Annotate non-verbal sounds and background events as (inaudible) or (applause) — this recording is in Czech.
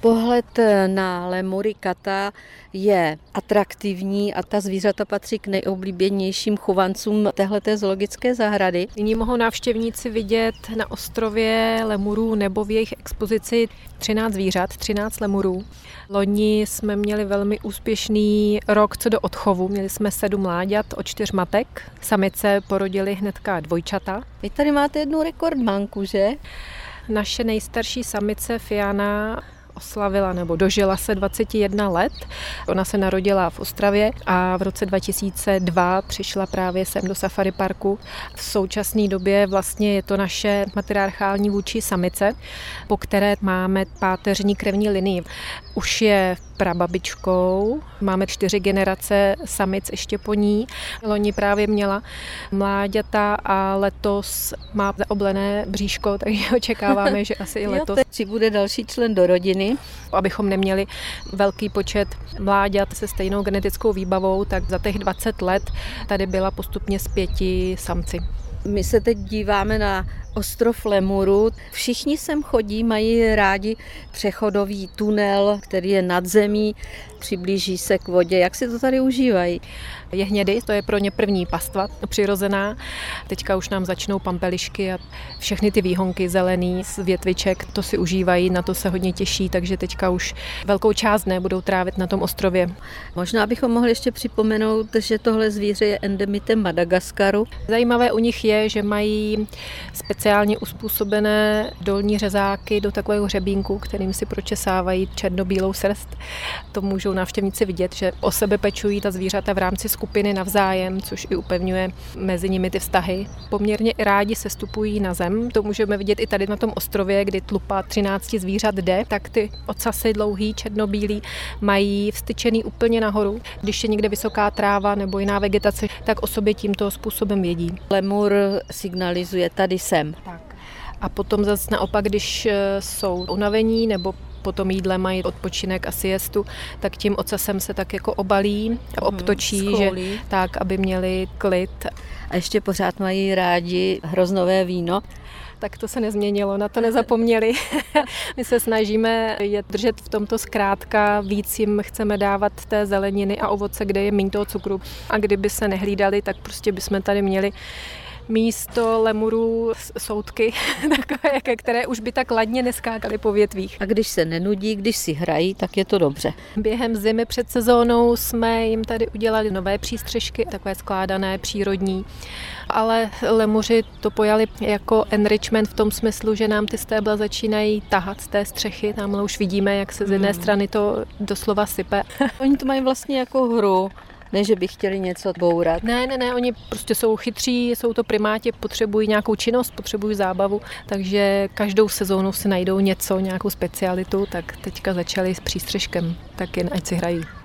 Pohled na lemury kata je atraktivní a ta zvířata patří k nejoblíbenějším chovancům téhleté zoologické zahrady. Nyní mohou návštěvníci vidět na ostrově lemurů nebo v jejich expozici 13 zvířat, 13 lemurů. Loni jsme měli velmi úspěšný rok co do odchovu. Měli jsme sedm mláďat od čtyř matek. Samice porodili hnedka dvojčata. Vy tady máte jednu rekordmanku, že? Naše nejstarší samice Fiana oslavila nebo dožila se 21 let. Ona se narodila v Ostravě a v roce 2002 přišla právě sem do Safari Parku. V současné době vlastně je to naše matriarchální vůči samice, po které máme páteřní krevní linii. Už je prababičkou. Máme čtyři generace samic ještě po ní. Loni právě měla mláďata a letos má zaoblené bříško, (laughs) takže očekáváme, že asi i letos. Jo, bude další člen do rodiny. Abychom neměli velký počet mláďat se stejnou genetickou výbavou, tak za těch 20 let tady byla postupně z pěti samci. My se teď díváme na ostrov Lemuru. Všichni sem chodí, mají rádi přechodový tunel, který je nad zemí, přiblíží se k vodě. Jak si to tady užívají? Je hnědy, to je pro ně první pastva přirozená. Teďka už nám začnou pampelišky a všechny ty výhonky zelený z větviček, to si užívají, na to se hodně těší, takže teďka už velkou část dne budou trávit na tom ostrově. Možná bychom mohli ještě připomenout, že tohle zvíře je endemitem Madagaskaru. Zajímavé u nich je, že mají speciálně uspůsobené dolní řezáky do takového hřebínku, kterým si pročesávají černobílou srst. To můžou návštěvníci vidět, že o sebe pečují ta zvířata v rámci skupiny navzájem, což i upevňuje mezi nimi ty vztahy. Poměrně i rádi se stupují na zem. To můžeme vidět i tady na tom ostrově, kdy tlupa 13 zvířat jde, tak ty ocasy dlouhý, černobílý mají vstyčený úplně nahoru. Když je někde vysoká tráva nebo jiná vegetace, tak o sobě tímto způsobem vědí. Lemur signalizuje tady jsem. Tak. A potom zase naopak, když eh, jsou unavení nebo po tom jídle mají odpočinek a siestu, tak tím ocasem se tak jako obalí a mhm, obtočí, že, tak, aby měli klid. A ještě pořád mají rádi hroznové víno. Tak to se nezměnilo, na to nezapomněli. (laughs) My se snažíme je držet v tomto zkrátka, víc jim chceme dávat té zeleniny a ovoce, kde je méně toho cukru. A kdyby se nehlídali, tak prostě bychom tady měli místo lemurů soudky, (laughs) takové, které už by tak ladně neskákaly po větvích. A když se nenudí, když si hrají, tak je to dobře. Během zimy před sezónou jsme jim tady udělali nové přístřežky, takové skládané, přírodní ale lemuři to pojali jako enrichment v tom smyslu, že nám ty stébla začínají tahat z té střechy. Tam už vidíme, jak se z jedné hmm. strany to doslova sype. Oni to mají vlastně jako hru. Ne, že by chtěli něco bourat. Ne, ne, ne, oni prostě jsou chytří, jsou to primáti, potřebují nějakou činnost, potřebují zábavu, takže každou sezónu si najdou něco, nějakou specialitu, tak teďka začali s přístřežkem, tak jen ať si hrají.